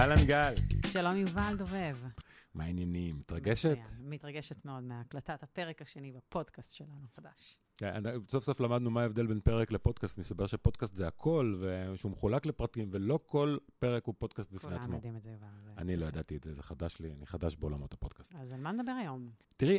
אהלן גל. שלום יובל דובב. מה העניינים? מתרגשת? מתרגשת מאוד מהקלטת הפרק השני בפודקאסט שלנו, חדש. כן, סוף סוף למדנו מה ההבדל בין פרק לפודקאסט. נסבר שפודקאסט זה הכל, ושהוא מחולק לפרטים, ולא כל פרק הוא פודקאסט בפני עצמו. כולם יודעים את זה. זה אני לא. ידעתי את זה, זה חדש לי, אני חדש בעולמות הפודקאסט. אז על מה נדבר היום? תראי,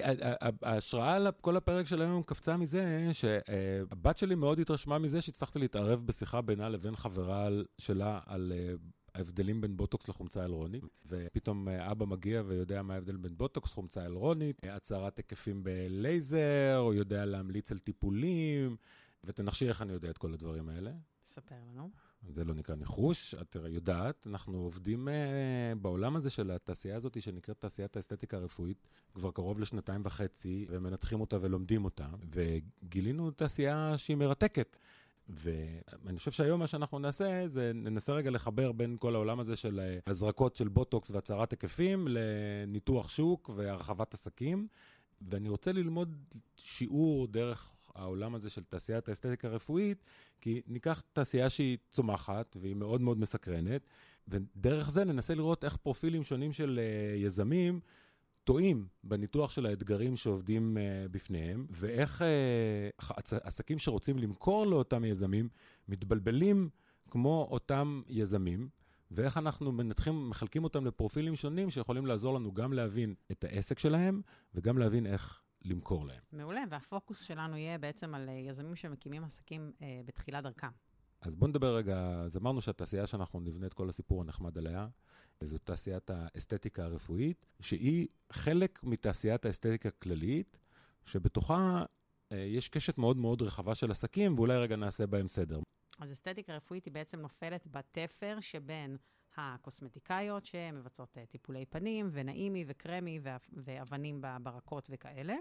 ההשראה לכל הפרק של היום קפצה מזה שהבת שלי מאוד התרשמה מזה שהצלחתי להתערב בשיחה בינה לבין חברה על- שלה על אה, ההבדלים בין בוטוקס לחומצה היאלורונית, ופתאום אה, אבא מגיע ויודע מה ההבדל בין בוטוקס, חומצה היאלורונית, אה, הצרת היקפים בלייזר, הוא יודע להמליץ על טיפולים, ותנחשי איך אני יודע את כל הדברים האלה. תספר לנו. זה לא נקרא ניחוש, את יודעת, אנחנו עובדים אה, בעולם הזה של התעשייה הזאת שנקראת תעשיית האסתטיקה הרפואית כבר קרוב לשנתיים וחצי, ומנתחים אותה ולומדים אותה, וגילינו תעשייה שהיא מרתקת. ואני חושב שהיום מה שאנחנו נעשה זה ננסה רגע לחבר בין כל העולם הזה של אה, הזרקות של בוטוקס והצהרת היקפים לניתוח שוק והרחבת עסקים. ואני רוצה ללמוד שיעור דרך העולם הזה של תעשיית האסתטיקה הרפואית, כי ניקח תעשייה שהיא צומחת והיא מאוד מאוד מסקרנת, ודרך זה ננסה לראות איך פרופילים שונים של uh, יזמים טועים בניתוח של האתגרים שעובדים uh, בפניהם, ואיך uh, עסקים שרוצים למכור לאותם יזמים מתבלבלים כמו אותם יזמים. ואיך אנחנו מנתחים, מחלקים אותם לפרופילים שונים שיכולים לעזור לנו גם להבין את העסק שלהם וגם להבין איך למכור להם. מעולה, והפוקוס שלנו יהיה בעצם על אה, יזמים שמקימים עסקים אה, בתחילת דרכם. אז בואו נדבר רגע, אז אמרנו שהתעשייה שאנחנו נבנה את כל הסיפור הנחמד עליה, זו תעשיית האסתטיקה הרפואית, שהיא חלק מתעשיית האסתטיקה הכללית, שבתוכה אה, יש קשת מאוד מאוד רחבה של עסקים, ואולי רגע נעשה בהם סדר. אז אסתטיקה רפואית היא בעצם נופלת בתפר שבין הקוסמטיקאיות שמבצעות אה, טיפולי פנים, ונעימי וקרמי ואבנים ב- ברקות וכאלה,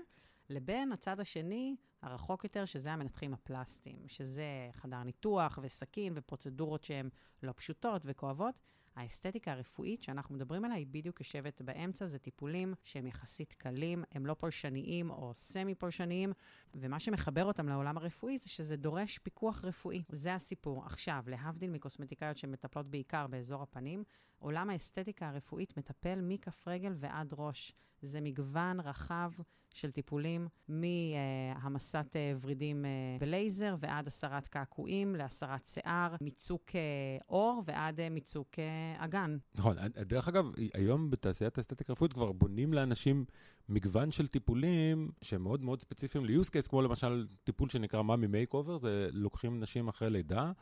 לבין הצד השני, הרחוק יותר, שזה המנתחים הפלסטיים, שזה חדר ניתוח וסכין ופרוצדורות שהן לא פשוטות וכואבות. האסתטיקה הרפואית שאנחנו מדברים עליה היא בדיוק יושבת באמצע, זה טיפולים שהם יחסית קלים, הם לא פולשניים או סמי פולשניים, ומה שמחבר אותם לעולם הרפואי זה שזה דורש פיקוח רפואי. זה הסיפור. עכשיו, להבדיל מקוסמטיקאיות שמטפלות בעיקר באזור הפנים, עולם האסתטיקה הרפואית מטפל מכף רגל ועד ראש. זה מגוון רחב של טיפולים, מהמסת אה, ורידים אה, בלייזר ועד הסרת קעקועים, להסרת שיער, מיצוק עור ועד אה, מיצוק אה, אגן. נכון, דרך אגב, היום בתעשיית האסתטיקה הרפואית כבר בונים לאנשים מגוון של טיפולים שהם מאוד מאוד ספציפיים ל-use case, כמו למשל טיפול שנקרא mommy makeover, זה לוקחים נשים אחרי לידה.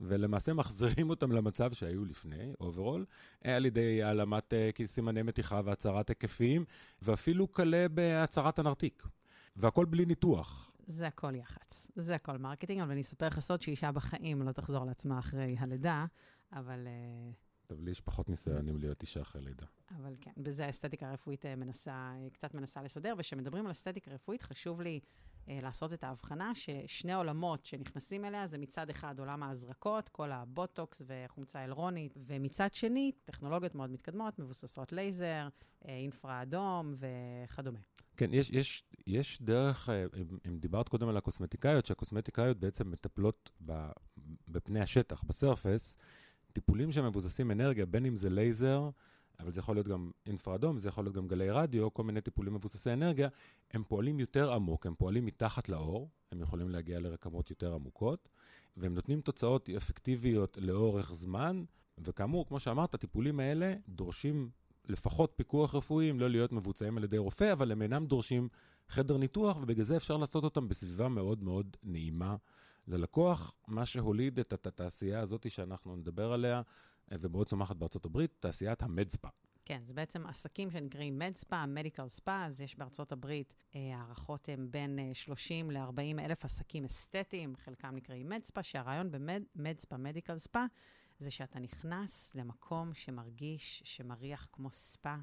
ולמעשה מחזירים אותם למצב שהיו לפני, overall, על ידי העלמת אה, סימני מתיחה והצרת היקפים, ואפילו כלה בהצרת הנרתיק. והכל בלי ניתוח. זה הכל יח"צ, זה הכל marketing, אבל אני אספר לך סוד שאישה בחיים לא תחזור לעצמה אחרי הלידה, אבל... אה... טוב, לי יש פחות ניסיון עם להיות אישה אחרי לידה. אבל כן, בזה האסתטיקה הרפואית מנסה, קצת מנסה לסדר, וכשמדברים על אסתטיקה רפואית, חשוב לי אה, לעשות את ההבחנה ששני עולמות שנכנסים אליה זה מצד אחד עולם ההזרקות, כל הבוטוקס וחומצה הילרונית, ומצד שני, טכנולוגיות מאוד מתקדמות, מבוססות לייזר, אה, אינפרה אדום וכדומה. כן, יש, יש, יש דרך, אם, אם דיברת קודם על הקוסמטיקאיות, שהקוסמטיקאיות בעצם מטפלות בפני השטח, בסרפס, טיפולים שמבוססים אנרגיה, בין אם זה לייזר, אבל זה יכול להיות גם אינפרדום, זה יכול להיות גם גלי רדיו, כל מיני טיפולים מבוססי אנרגיה, הם פועלים יותר עמוק, הם פועלים מתחת לאור, הם יכולים להגיע לרקמות יותר עמוקות, והם נותנים תוצאות אפקטיביות לאורך זמן, וכאמור, כמו שאמרת, הטיפולים האלה דורשים לפחות פיקוח רפואי, אם לא להיות מבוצעים על ידי רופא, אבל הם אינם דורשים חדר ניתוח, ובגלל זה אפשר לעשות אותם בסביבה מאוד מאוד נעימה ללקוח, מה שהוליד את התעשייה הזאת שאנחנו נדבר עליה, ומאוד צומחת בארצות הברית, תעשיית המדספה. כן, זה בעצם עסקים שנקראים מדספה, מדיקל ספה, אז יש בארצות הברית, אה, הערכות הן בין אה, 30 ל-40 אלף עסקים אסתטיים, חלקם נקראים מדספה, שהרעיון במדספה, מדיקל ספה, זה שאתה נכנס למקום שמרגיש, שמריח כמו ספה.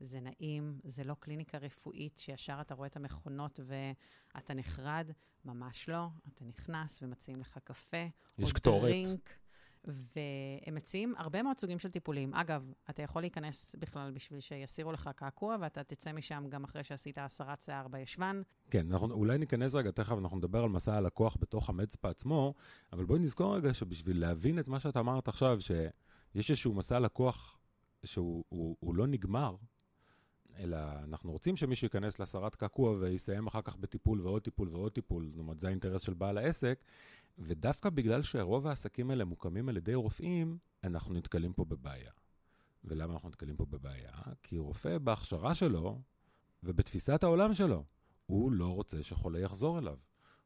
זה נעים, זה לא קליניקה רפואית שישר אתה רואה את המכונות ואתה נחרד, ממש לא. אתה נכנס ומציעים לך קפה, יש או. דרינק, והם מציעים הרבה מאוד סוגים של טיפולים. אגב, אתה יכול להיכנס בכלל בשביל שיסירו לך קעקוע, ואתה תצא משם גם אחרי שעשית הסרת שיער בישבן. כן, אנחנו אולי ניכנס רגע, תכף אנחנו נדבר על מסע הלקוח בתוך המדספה עצמו, אבל בואי נזכור רגע שבשביל להבין את מה שאת אמרת עכשיו, שיש איזשהו מסע לקוח שהוא הוא, הוא לא נגמר, אלא אנחנו רוצים שמישהו ייכנס להסרת קעקוע ויסיים אחר כך בטיפול ועוד טיפול ועוד טיפול, זאת אומרת, זה האינטרס של בעל העסק, ודווקא בגלל שרוב העסקים האלה מוקמים על ידי רופאים, אנחנו נתקלים פה בבעיה. ולמה אנחנו נתקלים פה בבעיה? כי רופא בהכשרה שלו ובתפיסת העולם שלו, הוא לא רוצה שחולה יחזור אליו.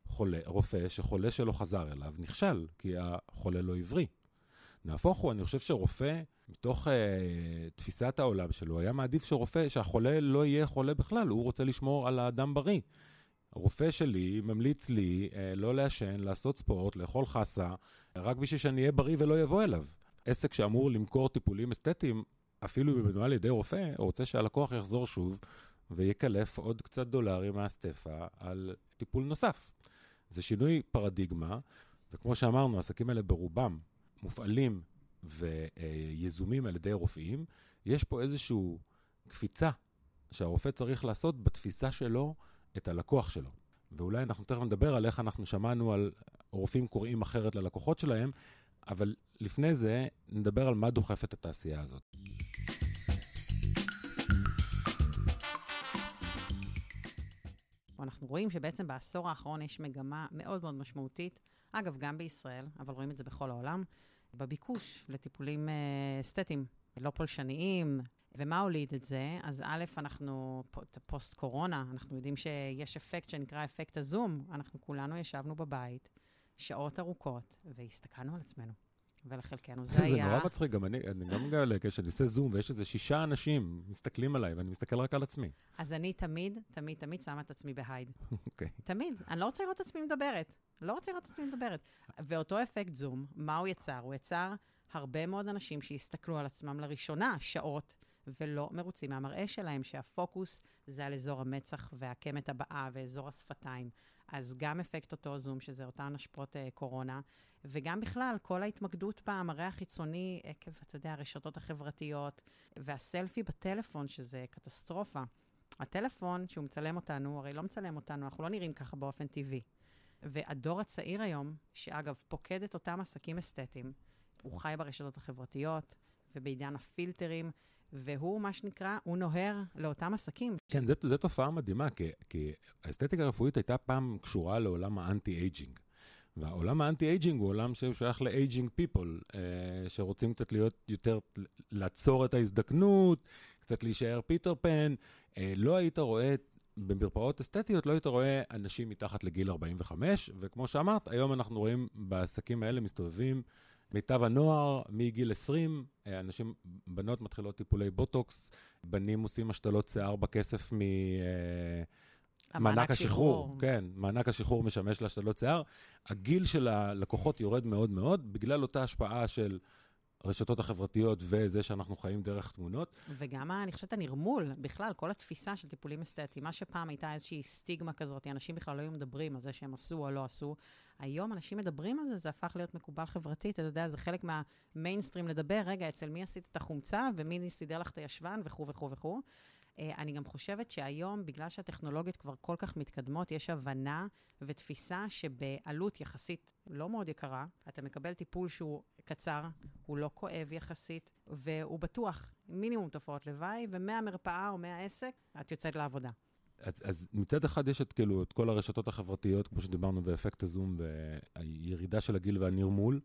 חולה, רופא שחולה שלו חזר אליו נכשל, כי החולה לא עברי. נהפוך הוא, אני חושב שרופא, מתוך אה, תפיסת העולם שלו, היה מעדיף שרופא, שהחולה לא יהיה חולה בכלל, הוא רוצה לשמור על האדם בריא. הרופא שלי ממליץ לי אה, לא לעשן, לעשות ספורט, לאכול חסה, רק בשביל שאני אהיה בריא ולא יבוא אליו. עסק שאמור למכור טיפולים אסתטיים, אפילו אם הוא מנוהל ידי רופא, הוא רוצה שהלקוח יחזור שוב ויקלף עוד קצת דולרים מהסטפה על טיפול נוסף. זה שינוי פרדיגמה, וכמו שאמרנו, העסקים האלה ברובם מופעלים ויזומים על ידי רופאים. יש פה איזושהי קפיצה שהרופא צריך לעשות בתפיסה שלו את הלקוח שלו. ואולי אנחנו תכף נדבר על איך אנחנו שמענו על רופאים קוראים אחרת ללקוחות שלהם, אבל לפני זה נדבר על מה דוחף את התעשייה הזאת. אנחנו רואים שבעצם בעשור האחרון יש מגמה מאוד מאוד משמעותית, אגב, גם בישראל, אבל רואים את זה בכל העולם, בביקוש לטיפולים אה, אסתטיים, לא פולשניים. ומה הוליד את זה? אז א', אנחנו פוסט-קורונה, אנחנו יודעים שיש אפקט שנקרא אפקט הזום. אנחנו כולנו ישבנו בבית שעות ארוכות והסתכלנו על עצמנו. ולחלקנו זה היה... זה נורא מצחיק, גם אני, אני גם מגלה, כשאני עושה זום ויש איזה שישה אנשים מסתכלים עליי ואני מסתכל רק על עצמי. אז אני תמיד, תמיד, תמיד שמה את עצמי בהייד. אוקיי. תמיד. אני לא רוצה לראות את עצמי מדברת. לא רוצה לראות את עצמי מדברת. ואותו אפקט זום, מה הוא יצר? הוא יצר הרבה מאוד אנשים שהסתכלו על עצמם לראשונה שעות, ולא מרוצים מהמראה שלהם, שהפוקוס זה על אזור המצח והקמת הבאה ואזור השפתיים. אז גם אפקט אותו זום, שזה אותן השפעות uh, קורונה, וגם בכלל, כל ההתמקדות במראה החיצוני עקב, אתה יודע, הרשתות החברתיות, והסלפי בטלפון, שזה קטסטרופה. הטלפון, שהוא מצלם אותנו, הרי לא מצלם אותנו, אנחנו לא נראים ככה באופן טבעי. והדור הצעיר היום, שאגב, פוקד את אותם עסקים אסתטיים, הוא חי ברשתות החברתיות ובעידן הפילטרים, והוא, מה שנקרא, הוא נוהר לאותם עסקים. כן, זו תופעה מדהימה, כי, כי האסתטיקה הרפואית הייתה פעם קשורה לעולם ה-anti-aging. והעולם ה-anti-aging הוא עולם שהוא שייך ל aging people, אה, שרוצים קצת להיות יותר, לעצור את ההזדקנות, קצת להישאר פיטר פן. אה, לא היית רואה במרפאות אסתטיות לא היית רואה אנשים מתחת לגיל 45, וכמו שאמרת, היום אנחנו רואים בעסקים האלה מסתובבים מיטב הנוער מגיל 20, אה, אנשים, בנות מתחילות טיפולי בוטוקס, בנים עושים השתלות שיער בכסף מ... אה, מענק השחרור, כן, מענק השחרור משמש להשתלות שיער. הגיל של הלקוחות יורד מאוד מאוד, בגלל אותה השפעה של הרשתות החברתיות וזה שאנחנו חיים דרך תמונות. וגם, אני חושבת, הנרמול, בכלל, כל התפיסה של טיפולים אסתטיים, מה שפעם הייתה איזושהי סטיגמה כזאת, אנשים בכלל לא היו מדברים על זה שהם עשו או לא עשו. היום אנשים מדברים על זה, זה הפך להיות מקובל חברתית, אתה יודע, זה חלק מהמיינסטרים לדבר, רגע, אצל מי עשית את החומצה ומי סידר לך את הישבן וכו' וכו' וכו'. אה, אני גם חושבת שהיום, בגלל שהטכנולוגיות כבר כל כך מתקדמות, יש הבנה ותפיסה שבעלות יחסית לא מאוד יקרה, אתה מקבל טיפול שהוא קצר, הוא לא כואב יחסית, והוא בטוח, מינימום תופעות לוואי, ומהמרפאה או מהעסק, את יוצאת לעבודה. אז, אז מצד אחד יש את, כאילו, את כל הרשתות החברתיות, כמו שדיברנו, ואפקט הזום, והירידה של הגיל והנרמול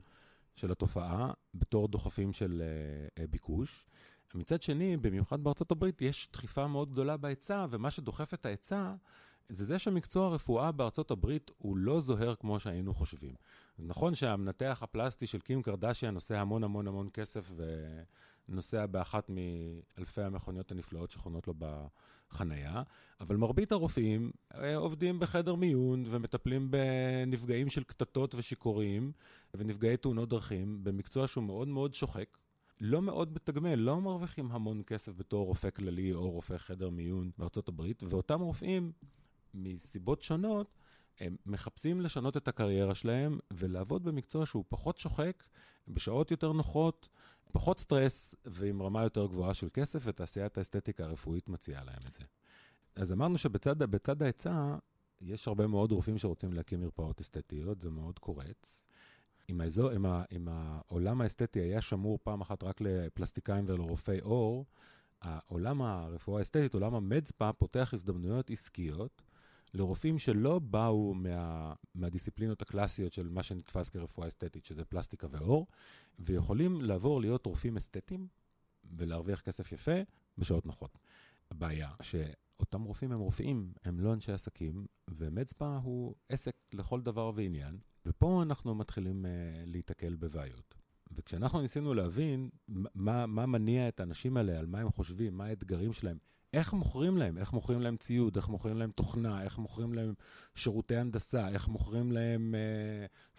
של התופעה, בתור דוחפים של uh, ביקוש. מצד שני, במיוחד בארצות הברית, יש דחיפה מאוד גדולה בהיצע, ומה שדוחף את ההיצע זה זה שמקצוע הרפואה בארצות הברית הוא לא זוהר כמו שהיינו חושבים. אז נכון שהמנתח הפלסטי של קים קרדשיאן עושה המון המון המון כסף ונוסע באחת מאלפי המכוניות הנפלאות שחונות לו בחנייה, אבל מרבית הרופאים אה, עובדים בחדר מיון ומטפלים בנפגעים של קטטות ושיכורים ונפגעי תאונות דרכים במקצוע שהוא מאוד מאוד שוחק. לא מאוד מתגמל, לא מרוויחים המון כסף בתור רופא כללי או רופא חדר מיון בארצות הברית, ואותם רופאים, מסיבות שונות, הם מחפשים לשנות את הקריירה שלהם ולעבוד במקצוע שהוא פחות שוחק, בשעות יותר נוחות, פחות סטרס ועם רמה יותר גבוהה של כסף, ותעשיית האסתטיקה הרפואית מציעה להם את זה. אז אמרנו שבצד ההיצע, יש הרבה מאוד רופאים שרוצים להקים מרפאות אסתטיות, זה מאוד קורץ. אם, האזור, אם, ה, אם העולם האסתטי היה שמור פעם אחת רק לפלסטיקאים ולרופאי עור, העולם הרפואה האסתטית, עולם המדספה, פותח הזדמנויות עסקיות לרופאים שלא באו מה, מהדיסציפלינות הקלאסיות של מה שנתפס כרפואה אסתטית, שזה פלסטיקה ועור, ויכולים לעבור להיות רופאים אסתטיים ולהרוויח כסף יפה בשעות נוחות. הבעיה שאותם רופאים הם רופאים, הם לא אנשי עסקים, ומדספה הוא עסק לכל דבר ועניין, ופה אנחנו מתחילים uh, להיתקל בבעיות. וכשאנחנו ניסינו להבין מה, מה מניע את האנשים האלה, על מה הם חושבים, מה האתגרים שלהם, איך מוכרים להם, איך מוכרים להם ציוד, איך מוכרים להם תוכנה, איך מוכרים להם שירותי הנדסה, איך מוכרים להם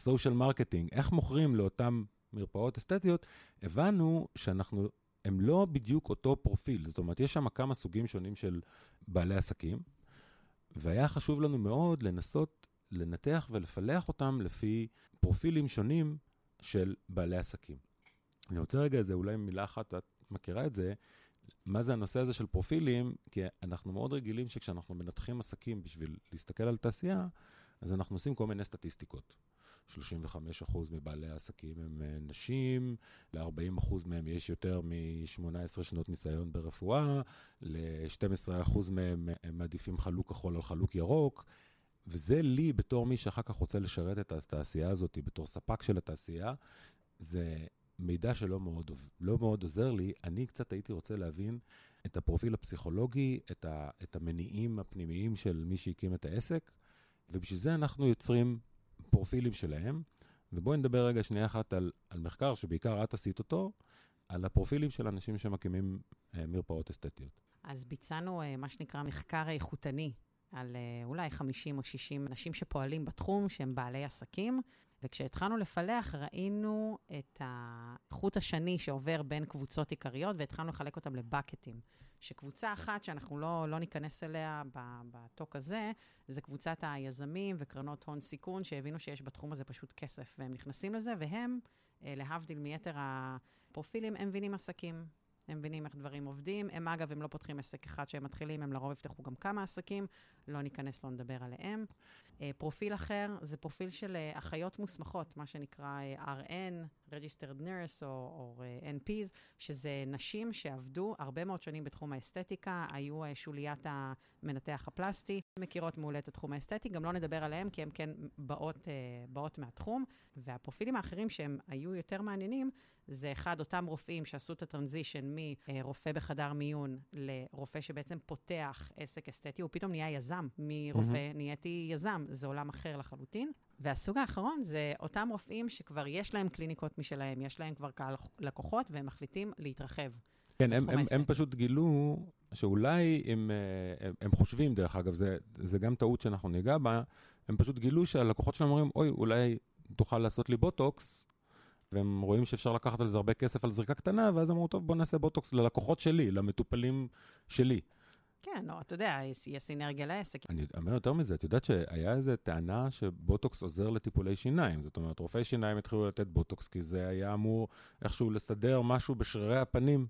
uh, marketing, איך מוכרים לאותם מרפאות אסתטיות, הבנו שאנחנו, הם לא בדיוק אותו פרופיל. זאת אומרת, יש שם כמה סוגים שונים של בעלי עסקים, והיה חשוב לנו מאוד לנסות לנתח ולפלח אותם לפי פרופילים שונים של בעלי עסקים. אני רוצה רגע איזה, אולי מילה אחת, את מכירה את זה, מה זה הנושא הזה של פרופילים? כי אנחנו מאוד רגילים שכשאנחנו מנתחים עסקים בשביל להסתכל על תעשייה, אז אנחנו עושים כל מיני סטטיסטיקות. 35% מבעלי העסקים הם אה, נשים, ל-40% מהם יש יותר מ-18 שנות ניסיון ברפואה, ל-12% מהם הם מעדיפים חלוק כחול על חלוק ירוק. וזה לי, בתור מי שאחר כך רוצה לשרת את התעשייה הזאת, בתור ספק של התעשייה, זה מידע שלא מאוד, לא מאוד עוזר לי. אני קצת הייתי רוצה להבין את הפרופיל הפסיכולוגי, את, ה, את המניעים הפנימיים של מי שהקים את העסק, ובשביל זה אנחנו יוצרים פרופילים שלהם. ובואי נדבר רגע שנייה אחת על, על מחקר שבעיקר את עשית אותו, על הפרופילים של אנשים שמקימים אה, מרפאות אסתטיות. אז ביצענו אה, מה שנקרא מחקר איכותני על אה, אולי 50 או 60 אנשים שפועלים בתחום, שהם בעלי עסקים, וכשהתחלנו לפלח, ראינו את החוט השני שעובר בין קבוצות עיקריות, והתחלנו לחלק אותם לבקטים. שקבוצה אחת, שאנחנו לא, לא ניכנס אליה בטוק הזה, זה קבוצת היזמים וקרנות הון סיכון, שהבינו שיש בתחום הזה פשוט כסף, והם נכנסים לזה, והם, אה, להבדיל מיתר הפרופילים, הם מבינים עסקים. הם מבינים איך דברים עובדים. הם, אגב, הם לא פותחים עסק אחד שהם מתחילים, הם לרוב יפתחו גם כמה עסקים, לא ניכנס, לא נדבר עליהם. אה, פרופיל אחר זה פרופיל של אה, אחיות מוסמכות, מה שנקרא אה, RN, Registered Nurse או, או NPs, שזה נשים שעבדו הרבה מאוד שנים בתחום האסתטיקה, היו שוליית המנתח הפלסטי, מכירות מעולה את התחום האסתטי, גם לא נדבר עליהם כי הן כן באות, באות מהתחום. והפרופילים האחרים שהם היו יותר מעניינים, זה אחד, אותם רופאים שעשו את הטרנזישן מרופא בחדר מיון לרופא שבעצם פותח עסק אסתטי, הוא פתאום נהיה יזם. מרופא mm-hmm. נהייתי יזם, זה עולם אחר לחלוטין. והסוג האחרון זה אותם רופאים שכבר יש להם קליניקות משלהם, יש להם כבר קהל לקוחות, והם מחליטים להתרחב. כן, הם, הם, הם פשוט גילו שאולי הם, אה, הם, הם חושבים, דרך אגב, זה, זה גם טעות שאנחנו ניגע בה, הם פשוט גילו שהלקוחות שלהם אומרים, אוי, אולי תוכל לעשות לי בוטוקס, והם רואים שאפשר לקחת על זה הרבה כסף על זריקה קטנה, ואז אמרו, טוב, בוא נעשה בוטוקס ללקוחות שלי, למטופלים שלי. כן, לא, אתה יודע, יש סינרגיה לעסק. אני אומר יותר מזה, את יודעת שהיה איזו טענה שבוטוקס עוזר לטיפולי שיניים. זאת אומרת, רופאי שיניים התחילו לתת בוטוקס, כי זה היה אמור איכשהו לסדר משהו בשרירי הפנים,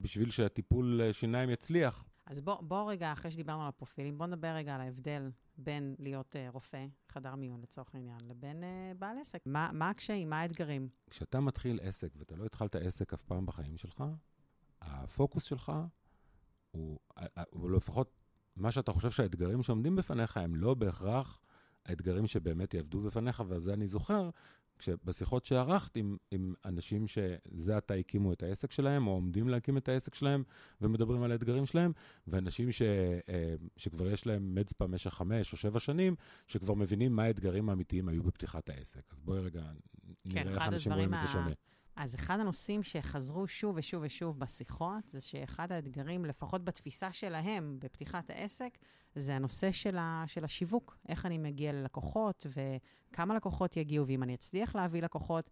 בשביל שהטיפול שיניים יצליח. אז בוא, בוא רגע, אחרי שדיברנו על הפרופילים, בוא נדבר רגע על ההבדל בין להיות uh, רופא, חדר מיון לצורך העניין, לבין uh, בעל עסק. מה, מה הקשיים, מה האתגרים? כשאתה מתחיל עסק, ואתה לא התחלת עסק אף פעם בחיים שלך, הפוקוס שלך הוא, הוא לפחות, מה שאתה חושב שהאתגרים שעומדים בפניך הם לא בהכרח האתגרים שבאמת יעבדו בפניך, ועל זה אני זוכר, כשבשיחות שערכת עם, עם אנשים שזה עתה הקימו את העסק שלהם, או עומדים להקים את העסק שלהם, ומדברים על האתגרים שלהם, ואנשים ש, אה, שכבר יש להם מדספה במשך חמש או שבע שנים, שכבר מבינים מה האתגרים האמיתיים היו בפתיחת העסק. אז בואי רגע נראה כן, איך אנשים רואים את זה שונה. אז אחד הנושאים שחזרו שוב ושוב ושוב בשיחות, זה שאחד האתגרים, לפחות בתפיסה שלהם בפתיחת העסק, זה הנושא של, ה, של השיווק. איך אני מגיע ללקוחות, וכמה לקוחות יגיעו, ואם אני אצליח להביא לקוחות.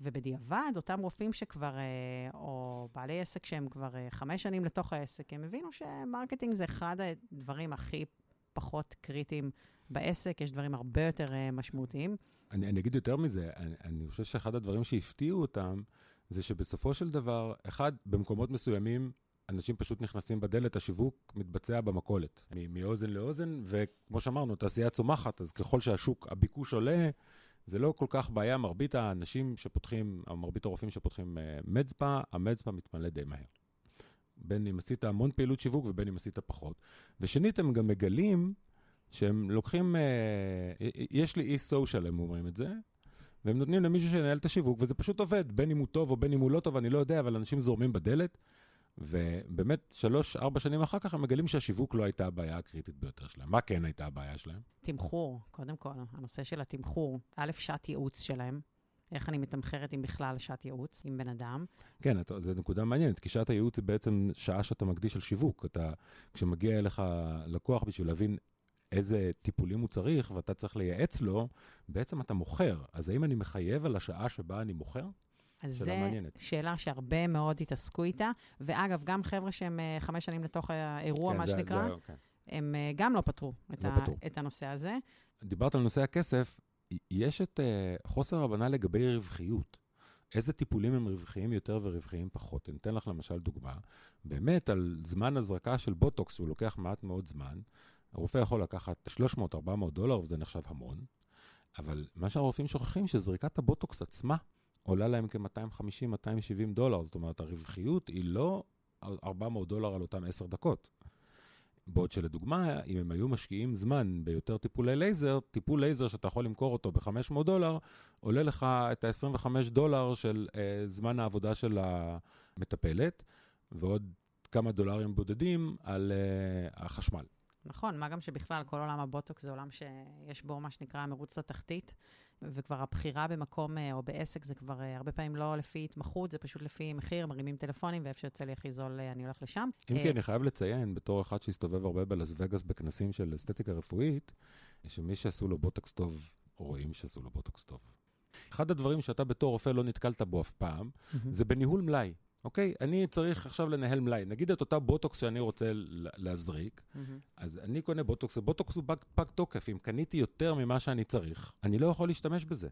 ובדיעבד, אותם רופאים שכבר, אה, או בעלי עסק שהם כבר אה, חמש שנים לתוך העסק, הם הבינו שמרקטינג זה אחד הדברים הכי פחות קריטיים בעסק, יש דברים הרבה יותר uh, משמעותיים. אני, אני אגיד יותר מזה, אני, אני חושב שאחד הדברים שהפתיעו אותם, זה שבסופו של דבר, אחד, במקומות מסוימים, אנשים פשוט נכנסים בדלת, השיווק מתבצע במכולת, מאוזן לאוזן, וכמו שאמרנו, תעשייה צומחת, אז ככל שהשוק, הביקוש עולה, זה לא כל כך בעיה, מרבית האנשים שפותחים, או מרבית הרופאים שפותחים אה, מדספה, המדספה מתמלא די מהר. בין אם עשית המון פעילות שיווק ובין אם עשית פחות. ושנית, הם גם מגלים שהם לוקחים, אה, יש לי אי-סושיאל, הם אומרים את זה, והם נותנים למישהו שינהל את השיווק, וזה פשוט עובד, בין אם הוא טוב או בין אם הוא לא טוב, אני לא יודע, אבל אנשים זורמים בדלת. ובאמת, שלוש, ארבע שנים אחר כך הם מגלים שהשיווק לא הייתה הבעיה הקריטית ביותר שלהם. מה כן הייתה הבעיה שלהם? תמחור, קודם כל, הנושא של התמחור. א', שעת ייעוץ שלהם. איך אני מתמחרת עם בכלל שעת ייעוץ עם בן אדם. כן, זו נקודה מעניינת, כי שעת הייעוץ היא בעצם שעה שאתה מקדיש על שיווק. אתה, כשמגיע אליך לקוח בשביל להבין איזה טיפולים הוא צריך, ואתה צריך לייעץ לו, בעצם אתה מוכר. אז האם אני מחייב על השעה שבה אני מוכר? אז זו שאלה שהרבה מאוד התעסקו איתה. ואגב, גם חבר'ה שהם אה, חמש שנים לתוך האירוע, כן, מה זה, שנקרא, זה, כן. הם אה, גם לא פתרו, את, לא ה, פתרו את הנושא הזה. דיברת על נושא הכסף, יש את uh, חוסר הבנה לגבי רווחיות. איזה טיפולים הם רווחיים יותר ורווחיים פחות. אני אתן לך למשל דוגמה. באמת, על זמן הזרקה של בוטוקס, שהוא לוקח מעט מאוד זמן, הרופא יכול לקחת 300-400 דולר, וזה נחשב המון, אבל מה שהרופאים שוכחים, שזריקת הבוטוקס עצמה עולה להם כ-250-270 דולר. זאת אומרת, הרווחיות היא לא 400 דולר על אותם 10 דקות. בעוד שלדוגמה, אם הם היו משקיעים זמן ביותר טיפולי לייזר, טיפול לייזר שאתה יכול למכור אותו ב-500 דולר, עולה לך את ה-25 דולר של אה, זמן העבודה של המטפלת, ועוד כמה דולרים בודדים על אה, החשמל. נכון, מה גם שבכלל כל עולם הבוטוקס זה עולם שיש בו מה שנקרא מרוץ לתחתית, וכבר הבחירה במקום אה, או בעסק זה כבר אה, הרבה פעמים לא לפי התמחות, זה פשוט לפי מחיר, מרימים טלפונים, ואיפה שיוצא לי הכי זול אה, אני הולך לשם. אם כי אני חייב לציין, בתור אחד שהסתובב הרבה בלס וגאס בכנסים של אסתטיקה רפואית, שמי שעשו לו בוטוקס טוב, רואים שעשו לו בוטוקס טוב. אחד הדברים שאתה בתור רופא לא נתקלת בו אף פעם, mm-hmm. זה בניהול מלאי. אוקיי? אני צריך עכשיו לנהל מלאי. נגיד את אותה בוטוקס שאני רוצה להזריק, mm-hmm. אז אני קונה בוטוקס, ובוטוקס הוא פג תוקף. אם קניתי יותר ממה שאני צריך, אני לא יכול להשתמש בזה.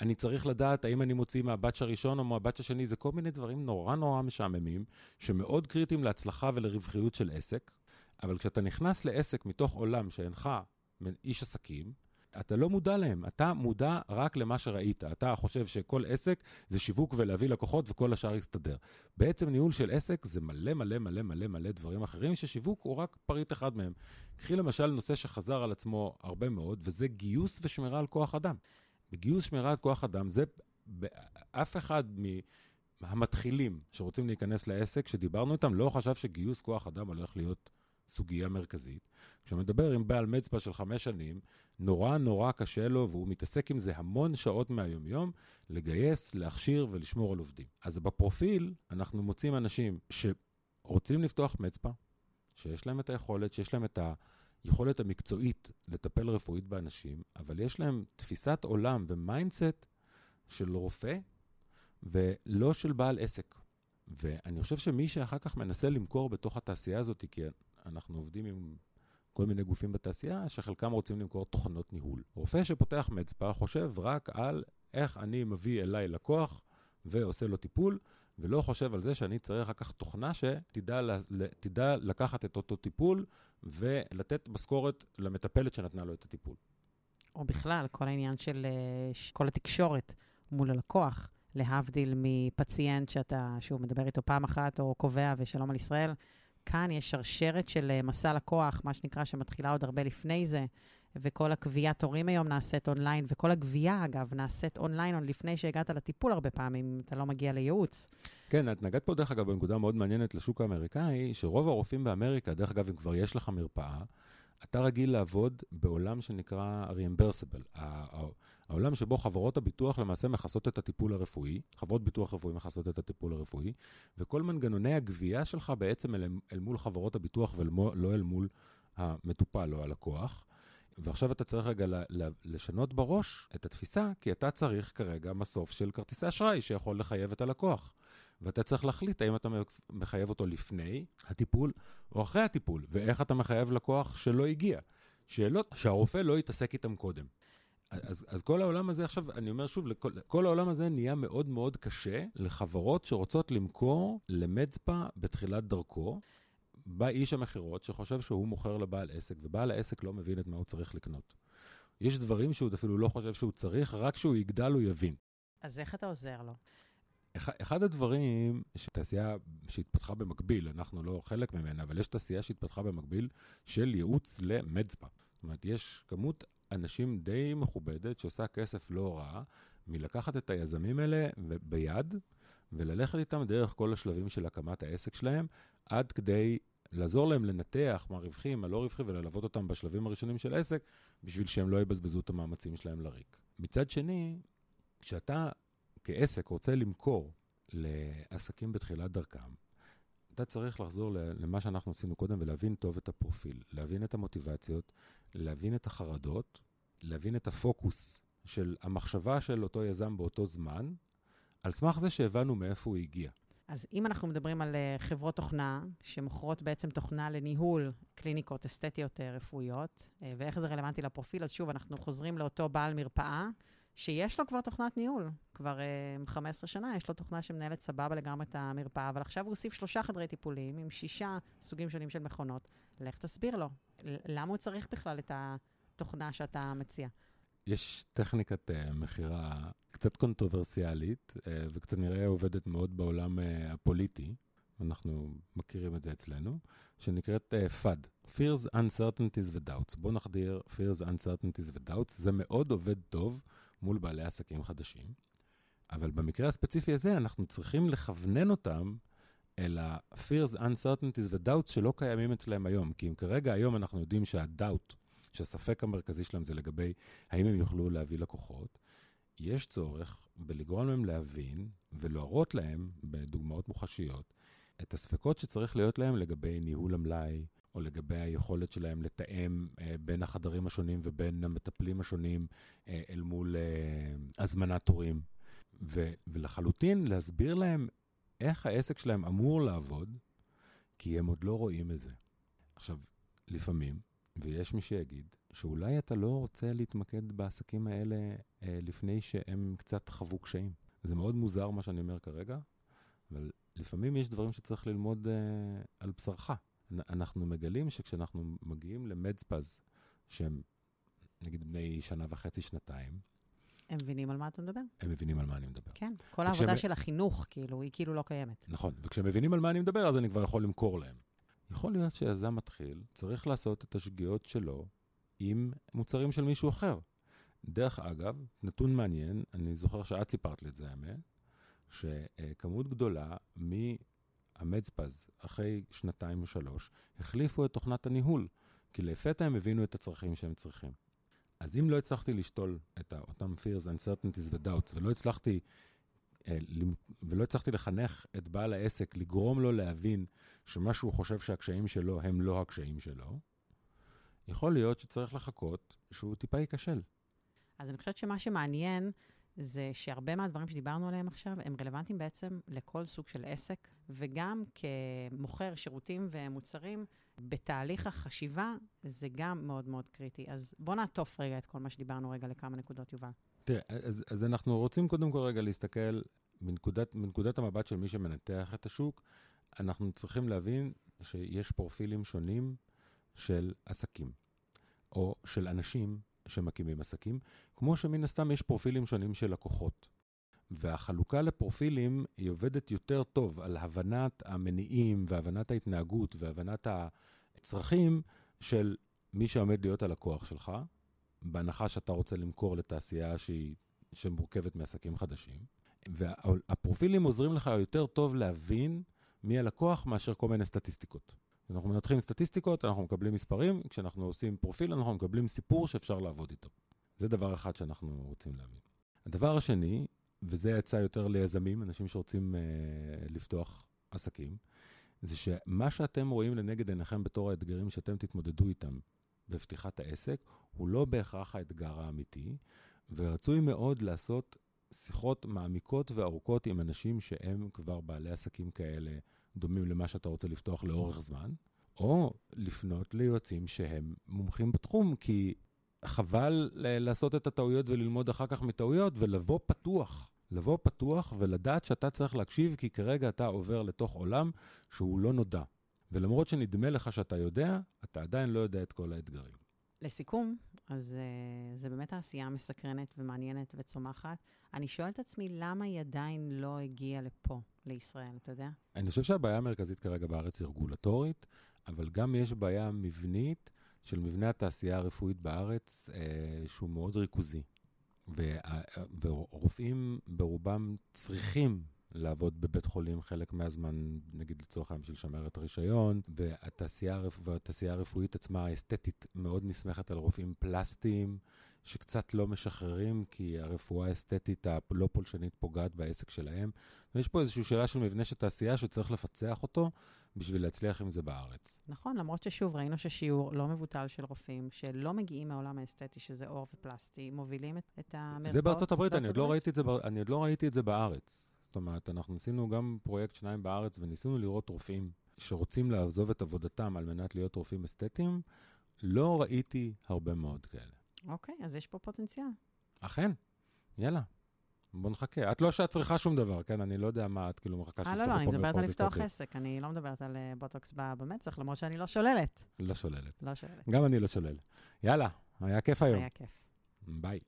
אני צריך לדעת האם אני מוציא מה batch הראשון או מה batch השני, זה כל מיני דברים נורא נורא משעממים, שמאוד קריטיים להצלחה ולרווחיות של עסק. אבל כשאתה נכנס לעסק מתוך עולם שאינך איש עסקים, אתה לא מודע להם, אתה מודע רק למה שראית. אתה חושב שכל עסק זה שיווק ולהביא לקוחות וכל השאר יסתדר. בעצם ניהול של עסק זה מלא מלא מלא מלא מלא דברים אחרים, ששיווק הוא רק פריט אחד מהם. קחי למשל נושא שחזר על עצמו הרבה מאוד, וזה גיוס ושמירה על כוח אדם. בגיוס שמירה על כוח אדם זה אף אחד מהמתחילים שרוצים להיכנס לעסק, שדיברנו איתם, לא חשב שגיוס כוח אדם הולך להיות סוגיה מרכזית. כשמדבר עם בעל מדספא של חמש שנים, נורא נורא קשה לו, והוא מתעסק עם זה המון שעות מהיומיום, לגייס, להכשיר ולשמור על עובדים. אז בפרופיל אנחנו מוצאים אנשים שרוצים לפתוח מדספא, שיש להם את היכולת, שיש להם את היכולת המקצועית לטפל רפואית באנשים, אבל יש להם תפיסת עולם ו mindset של רופא ולא של בעל עסק. ואני חושב שמי שאחר כך מנסה למכור בתוך התעשייה הזאת, כי אנחנו עובדים עם כל מיני גופים בתעשייה, שחלקם רוצים למכור תוכנות ניהול. רופא שפותח מצפה חושב רק על איך אני מביא אליי לקוח ועושה לו טיפול, ולא חושב על זה שאני צריך אחר כך תוכנה שתדע לקחת את אותו טיפול ולתת משכורת למטפלת שנתנה לו את הטיפול. או בכלל, כל העניין של אה, כל התקשורת מול הלקוח, להבדיל מפציינט שאתה, שהוא מדבר איתו פעם אחת או קובע ושלום על ישראל, כאן יש שרשרת של אה, מסע לקוח, מה שנקרא, שמתחילה עוד הרבה לפני זה, וכל הקביעת תורים היום נעשית אונליין, וכל הגבייה, אגב, נעשית אונליין עוד לפני שהגעת לטיפול הרבה פעמים, אם אתה לא מגיע לייעוץ. כן, את נגעת פה, דרך אגב, בנקודה מאוד מעניינת לשוק האמריקאי, שרוב הרופאים באמריקה, דרך אגב, אם כבר יש לך מרפאה, אתה רגיל לעבוד בעולם שנקרא reimbursable, העולם שבו חברות הביטוח למעשה מכסות את הטיפול הרפואי, חברות ביטוח רפואי מכסות את הטיפול הרפואי, וכל מנגנוני הגבייה שלך בעצם אל, אל מול חברות הביטוח ולא אל מול המטופל או הלקוח. ועכשיו אתה צריך רגע לשנות בראש את התפיסה, כי אתה צריך כרגע מסוף של כרטיסי אשראי שיכול לחייב את הלקוח. ואתה צריך להחליט האם אתה מחייב אותו לפני הטיפול או אחרי הטיפול, ואיך אתה מחייב לקוח שלא הגיע. שאלות שהרופא לא יתעסק איתם קודם. אז, אז כל העולם הזה עכשיו, אני אומר שוב, לכל, כל העולם הזה נהיה מאוד מאוד קשה לחברות שרוצות למכור למדספה בתחילת דרכו. בא איש המכירות שחושב שהוא מוכר לבעל עסק, ובעל העסק לא מבין את מה הוא צריך לקנות. יש דברים שהוא אפילו לא חושב שהוא צריך, רק כשהוא יגדל הוא יבין. אז איך אתה עוזר לו? אחד הדברים שתעשייה שהתפתחה במקביל, אנחנו לא חלק ממנה, אבל יש תעשייה שהתפתחה במקביל של ייעוץ למדספה. זאת אומרת, יש כמות אנשים די מכובדת שעושה כסף לא רע מלקחת את היזמים האלה ביד וללכת איתם דרך כל השלבים של הקמת העסק שלהם, עד כדי לעזור להם לנתח מה רווחי, מה לא רווחי, וללוות אותם בשלבים הראשונים של העסק, בשביל שהם לא יבזבזו את המאמצים שלהם לריק. מצד שני, כשאתה כעסק רוצה למכור לעסקים בתחילת דרכם, אתה צריך לחזור למה שאנחנו עשינו קודם ולהבין טוב את הפרופיל, להבין את המוטיבציות, להבין את החרדות, להבין את הפוקוס של המחשבה של אותו יזם באותו זמן, על סמך זה שהבנו מאיפה הוא הגיע. אז אם אנחנו מדברים על uh, חברות תוכנה, שמוכרות בעצם תוכנה לניהול קליניקות אסתטיות uh, רפואיות, uh, ואיך זה רלוונטי לפרופיל, אז שוב, אנחנו חוזרים לאותו בעל מרפאה, שיש לו כבר תוכנת ניהול. כבר uh, 15 שנה יש לו תוכנה שמנהלת סבבה לגמרי את המרפאה, אבל עכשיו הוא הוסיף שלושה חדרי טיפולים עם שישה סוגים שונים של מכונות. לך תסביר לו, למה הוא צריך בכלל את התוכנה שאתה מציע? יש טכניקת uh, מכירה קצת קונטרוברסיאלית, uh, וקצת נראה עובדת מאוד בעולם uh, הפוליטי, אנחנו מכירים את זה אצלנו, שנקראת uh, FUD, Fears, Uncertainties ו-Doubts. בואו נחדיר Fears, Uncertainties ו-Doubts, זה מאוד עובד טוב מול בעלי עסקים חדשים, אבל במקרה הספציפי הזה אנחנו צריכים לכוונן אותם אל ה-Fears, Uncertainties ו-Doubts שלא קיימים אצלם היום, כי אם כרגע היום אנחנו יודעים שה-Doubt, שהספק המרכזי שלהם זה לגבי האם הם יוכלו להביא לקוחות, יש צורך בלגרום להם להבין ולהראות להם, בדוגמאות מוחשיות, את הספקות שצריך להיות להם לגבי ניהול המלאי, או לגבי היכולת שלהם לתאם אה, בין החדרים השונים ובין המטפלים השונים אה, אל מול אה, הזמנת תורים. ו- ולחלוטין להסביר להם איך העסק שלהם אמור לעבוד, כי הם עוד לא רואים את זה. עכשיו, לפעמים, ויש מי שיגיד, שאולי אתה לא רוצה להתמקד בעסקים האלה אה, לפני שהם קצת חוו קשיים. זה מאוד מוזר מה שאני אומר כרגע, אבל לפעמים יש דברים שצריך ללמוד אה, על בשרך. אנחנו מגלים שכשאנחנו מגיעים למדספז, שהם נגיד בני שנה וחצי, שנתיים, הם מבינים על מה אתה מדבר? הם מבינים על מה אני מדבר. כן, כל העבודה של החינוך, כאילו, היא כאילו לא קיימת. נכון, וכשהם מבינים על מה אני מדבר, אז אני כבר יכול למכור להם. יכול להיות שיזם מתחיל, צריך לעשות את השגיאות שלו עם מוצרים של מישהו אחר. דרך אגב, נתון מעניין, אני זוכר שאת סיפרת לי את זה, האמת, שכמות גדולה מהמדספז, אחרי שנתיים או שלוש, החליפו את תוכנת הניהול, כי לפתע הם הבינו את הצרכים שהם צריכים. אז אם לא הצלחתי לשתול את אותם fears, uncertainties ו-doubts, ולא הצלחתי, אה, ולא הצלחתי לחנך את בעל העסק, לגרום לו להבין שמה שהוא חושב שהקשיים שלו הם לא הקשיים שלו, יכול להיות שצריך לחכות שהוא טיפה ייכשל. אז אני חושבת שמה שמעניין זה שהרבה מהדברים שדיברנו עליהם עכשיו, הם רלוונטיים בעצם לכל סוג של עסק, וגם כמוכר שירותים ומוצרים, בתהליך החשיבה זה גם מאוד מאוד קריטי. אז בואו נעטוף רגע את כל מה שדיברנו רגע לכמה נקודות, יובל. תראה, אז, אז אנחנו רוצים קודם כל רגע להסתכל מנקודת, מנקודת המבט של מי שמנתח את השוק, אנחנו צריכים להבין שיש פרופילים שונים של עסקים, או של אנשים שמקימים עסקים, כמו שמן הסתם יש פרופילים שונים של לקוחות. והחלוקה לפרופילים היא עובדת יותר טוב על הבנת המניעים והבנת ההתנהגות והבנת הצרכים של מי שעומד להיות הלקוח שלך, בהנחה שאתה רוצה למכור לתעשייה שהיא, שמורכבת מעסקים חדשים. והפרופילים עוזרים לך יותר טוב להבין מי הלקוח מאשר כל מיני סטטיסטיקות. כשאנחנו מנתחים סטטיסטיקות, אנחנו מקבלים מספרים, כשאנחנו עושים פרופיל, אנחנו מקבלים סיפור שאפשר לעבוד איתו. זה דבר אחד שאנחנו רוצים להבין. הדבר השני, וזה יצא יותר ליזמים, אנשים שרוצים אה, לפתוח עסקים, זה שמה שאתם רואים לנגד עיניכם בתור האתגרים שאתם תתמודדו איתם בפתיחת העסק, הוא לא בהכרח האתגר האמיתי, ורצוי מאוד לעשות שיחות מעמיקות וארוכות עם אנשים שהם כבר בעלי עסקים כאלה דומים למה שאתה רוצה לפתוח לאורך זמן, או לפנות ליועצים שהם מומחים בתחום, כי חבל לעשות את הטעויות וללמוד אחר כך מטעויות ולבוא פתוח. לבוא פתוח ולדעת שאתה צריך להקשיב, כי כרגע אתה עובר לתוך עולם שהוא לא נודע. ולמרות שנדמה לך שאתה יודע, אתה עדיין לא יודע את כל האתגרים. לסיכום, אז uh, זה באמת העשייה מסקרנת ומעניינת וצומחת. אני שואלת את עצמי, למה היא עדיין לא הגיעה לפה, לישראל, אתה יודע? אני חושב שהבעיה המרכזית כרגע בארץ היא רגולטורית, אבל גם יש בעיה מבנית של מבנה התעשייה הרפואית בארץ, אה, שהוא מאוד ריכוזי. וה, ורופאים ברובם צריכים לעבוד בבית חולים חלק מהזמן, נגיד לצורך העניין של לשמר את הרישיון, והתעשייה, והתעשייה הרפואית עצמה, האסתטית, מאוד נסמכת על רופאים פלסטיים, שקצת לא משחררים, כי הרפואה האסתטית הלא פולשנית פוגעת בעסק שלהם. ויש פה איזושהי שאלה של מבנה של תעשייה שצריך לפצח אותו בשביל להצליח עם זה בארץ. נכון, למרות ששוב, ראינו ששיעור לא מבוטל של רופאים שלא מגיעים מהעולם האסתטי, שזה עור ופלסטי, מובילים את, את המרפאות. זה בארצות הברית, אני עוד, לא ראיתי את זה, אני עוד לא ראיתי את זה בארץ. זאת אומרת, אנחנו ניסינו גם פרויקט שניים בארץ, וניסינו לראות רופאים שרוצים לעזוב את עבודתם על מנת להיות רופאים אסתטיים. לא ראיתי הרבה מאוד כאלה. אוקיי, אז יש פה פוטנציאל. אכן, יאללה. בוא נחכה. את לא שאת צריכה שום דבר, כן? אני לא יודע מה את כאילו מחכה שיפתחו פה מרפאות אסתטיות. אה, לא, לא, אני מדברת על לפתוח עסק. אני לא מדברת על אה, בוטוקס במצח, למרות שאני לא שוללת. לא שוללת. לא שוללת. גם אני לא שולל. יאללה, היה כיף היום. היה כיף. ביי.